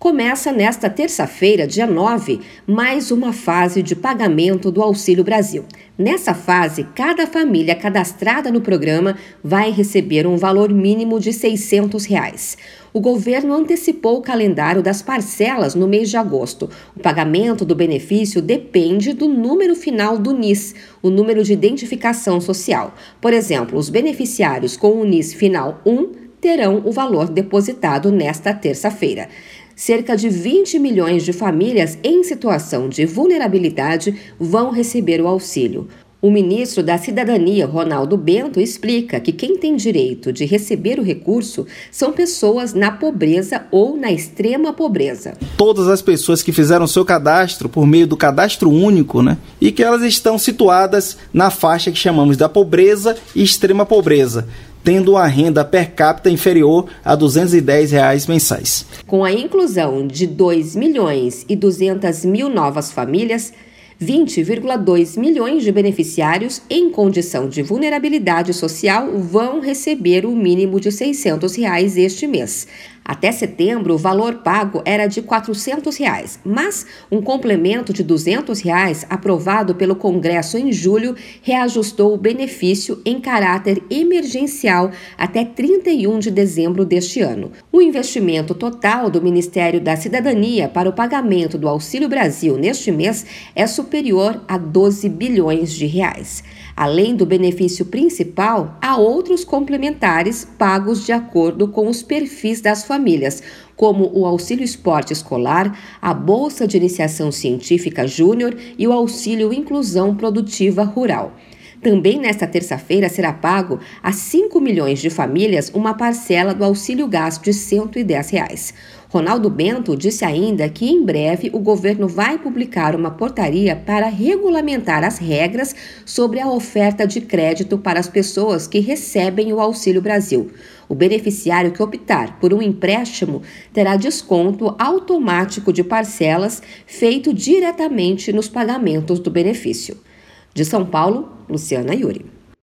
Começa nesta terça-feira, dia 9, mais uma fase de pagamento do Auxílio Brasil. Nessa fase, cada família cadastrada no programa vai receber um valor mínimo de 600 reais. O governo antecipou o calendário das parcelas no mês de agosto. O pagamento do benefício depende do número final do NIS, o número de identificação social. Por exemplo, os beneficiários com o NIS final 1 terão o valor depositado nesta terça-feira. Cerca de 20 milhões de famílias em situação de vulnerabilidade vão receber o auxílio. O ministro da Cidadania, Ronaldo Bento, explica que quem tem direito de receber o recurso são pessoas na pobreza ou na extrema pobreza. Todas as pessoas que fizeram seu cadastro por meio do cadastro único, né? E que elas estão situadas na faixa que chamamos da pobreza e extrema pobreza tendo uma renda per capita inferior a 210 reais mensais. Com a inclusão de 2 milhões e 200 mil novas famílias, 20,2 milhões de beneficiários em condição de vulnerabilidade social vão receber o mínimo de 600 reais este mês. Até setembro, o valor pago era de 400 reais, mas um complemento de 200 reais, aprovado pelo Congresso em julho reajustou o benefício em caráter emergencial até 31 de dezembro deste ano. O investimento total do Ministério da Cidadania para o pagamento do Auxílio Brasil neste mês é superior a 12 bilhões de reais. Além do benefício principal, há outros complementares pagos de acordo com os perfis das famílias, como o auxílio esporte escolar, a bolsa de iniciação científica júnior e o auxílio inclusão produtiva rural. Também nesta terça-feira será pago a 5 milhões de famílias uma parcela do auxílio gás de 110 reais. Ronaldo Bento disse ainda que em breve o governo vai publicar uma portaria para regulamentar as regras sobre a oferta de crédito para as pessoas que recebem o Auxílio Brasil. O beneficiário que optar por um empréstimo terá desconto automático de parcelas feito diretamente nos pagamentos do benefício. De São Paulo, Luciana Yuri.